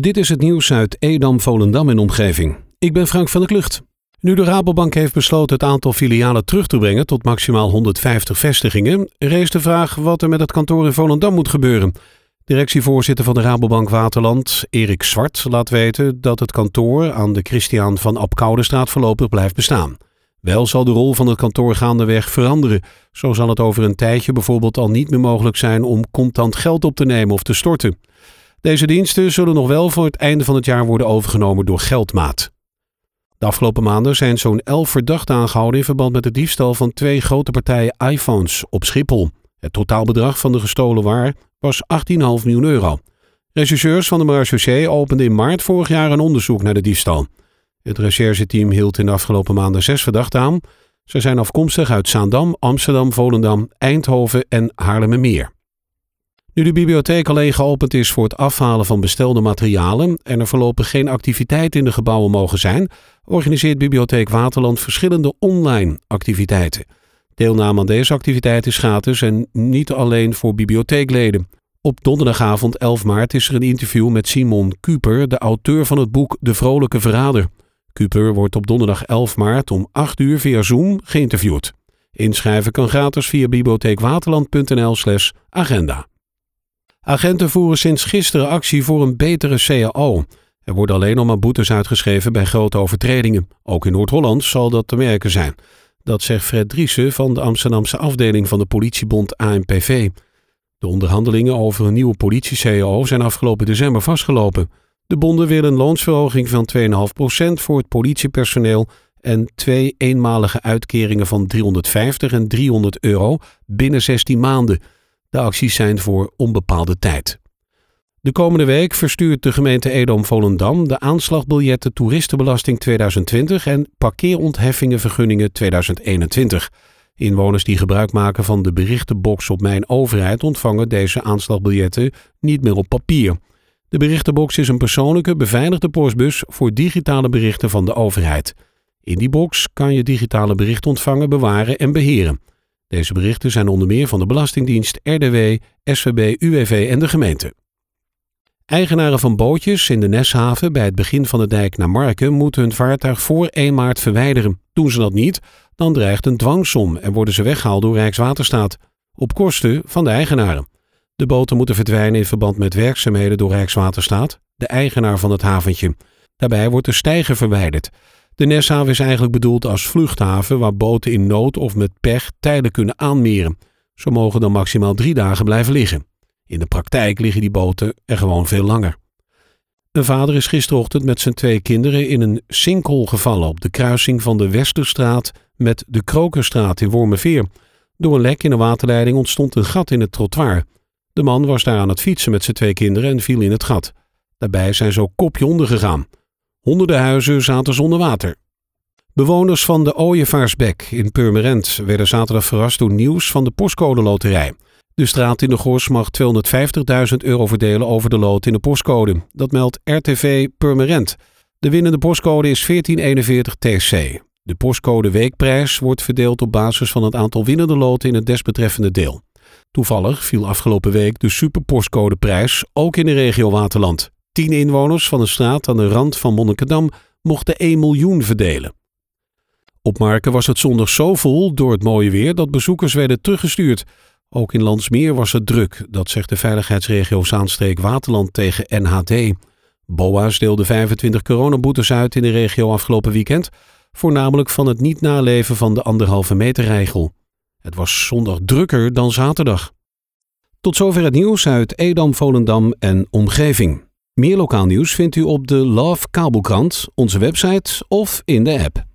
Dit is het nieuws uit Edam, Volendam en omgeving. Ik ben Frank van der Klucht. Nu de Rabobank heeft besloten het aantal filialen terug te brengen tot maximaal 150 vestigingen, rees de vraag wat er met het kantoor in Volendam moet gebeuren. Directievoorzitter van de Rabobank Waterland, Erik Zwart, laat weten dat het kantoor aan de Christian van Apkoudestraat voorlopig blijft bestaan. Wel zal de rol van het kantoor gaandeweg veranderen. Zo zal het over een tijdje bijvoorbeeld al niet meer mogelijk zijn om contant geld op te nemen of te storten. Deze diensten zullen nog wel voor het einde van het jaar worden overgenomen door Geldmaat. De afgelopen maanden zijn zo'n 11 verdachten aangehouden in verband met de diefstal van twee grote partijen iPhones op Schiphol. Het totaalbedrag van de gestolen waar was 18,5 miljoen euro. Rechercheurs van de Marechaussee openden in maart vorig jaar een onderzoek naar de diefstal. Het rechercheteam hield in de afgelopen maanden zes verdachten aan. Ze zijn afkomstig uit Zaandam, Amsterdam, Volendam, Eindhoven en Haarlemmermeer. Nu de bibliotheek alleen geopend is voor het afhalen van bestelde materialen en er voorlopig geen activiteiten in de gebouwen mogen zijn, organiseert Bibliotheek Waterland verschillende online activiteiten. Deelname aan deze activiteit is gratis en niet alleen voor bibliotheekleden. Op donderdagavond 11 maart is er een interview met Simon Kuper, de auteur van het boek De Vrolijke Verrader. Kuper wordt op donderdag 11 maart om 8 uur via Zoom geïnterviewd. Inschrijven kan gratis via bibliotheekwaterland.nl/slash agenda. Agenten voeren sinds gisteren actie voor een betere CAO. Er worden alleen nog maar boetes uitgeschreven bij grote overtredingen. Ook in Noord-Holland zal dat te merken zijn. Dat zegt Fred Driessen van de Amsterdamse afdeling van de politiebond ANPV. De onderhandelingen over een nieuwe politie-CAO zijn afgelopen december vastgelopen. De bonden willen een loonsverhoging van 2,5% voor het politiepersoneel en twee eenmalige uitkeringen van 350 en 300 euro binnen 16 maanden. De acties zijn voor onbepaalde tijd. De komende week verstuurt de gemeente Edam-Volendam de aanslagbiljetten Toeristenbelasting 2020 en parkeerontheffingenvergunningen 2021. Inwoners die gebruik maken van de berichtenbox op Mijn Overheid ontvangen deze aanslagbiljetten niet meer op papier. De berichtenbox is een persoonlijke beveiligde postbus voor digitale berichten van de overheid. In die box kan je digitale berichten ontvangen, bewaren en beheren. Deze berichten zijn onder meer van de Belastingdienst, RDW, SVB, UWV en de gemeente. Eigenaren van bootjes in de Neshaven bij het begin van de dijk naar Marken moeten hun vaartuig voor 1 maart verwijderen. Doen ze dat niet, dan dreigt een dwangsom en worden ze weggehaald door Rijkswaterstaat. Op kosten van de eigenaren. De boten moeten verdwijnen in verband met werkzaamheden door Rijkswaterstaat, de eigenaar van het haventje. Daarbij wordt de steiger verwijderd. De Neshaven is eigenlijk bedoeld als vluchthaven waar boten in nood of met pech tijden kunnen aanmeren. Ze mogen dan maximaal drie dagen blijven liggen. In de praktijk liggen die boten er gewoon veel langer. Een vader is gisterochtend met zijn twee kinderen in een sinkhol gevallen op de kruising van de Westerstraat met de Krokerstraat in Wormerveer. Door een lek in de waterleiding ontstond een gat in het trottoir. De man was daar aan het fietsen met zijn twee kinderen en viel in het gat. Daarbij zijn zo kopje onder gegaan. Honderden huizen zaten zonder water. Bewoners van de Ooievaarsbek in Purmerend werden zaterdag verrast door nieuws van de postcode loterij. De straat in de Gors mag 250.000 euro verdelen over de lood in de postcode. Dat meldt RTV Purmerend. De winnende postcode is 1441 TC. De postcode weekprijs wordt verdeeld op basis van het aantal winnende loten in het desbetreffende deel. Toevallig viel afgelopen week de superpostcodeprijs ook in de regio Waterland. Tien inwoners van een straat aan de rand van Monnikendam mochten 1 miljoen verdelen. Op Marken was het zondag zo vol door het mooie weer dat bezoekers werden teruggestuurd. Ook in Landsmeer was het druk, dat zegt de veiligheidsregio Zaanstreek Waterland tegen NHD. BOA's deelde 25 coronaboetes uit in de regio afgelopen weekend, voornamelijk van het niet naleven van de anderhalve meter regel. Het was zondag drukker dan zaterdag. Tot zover het nieuws uit Edam, Volendam en omgeving. Meer lokaal nieuws vindt u op de Love Kabelkrant, onze website of in de app.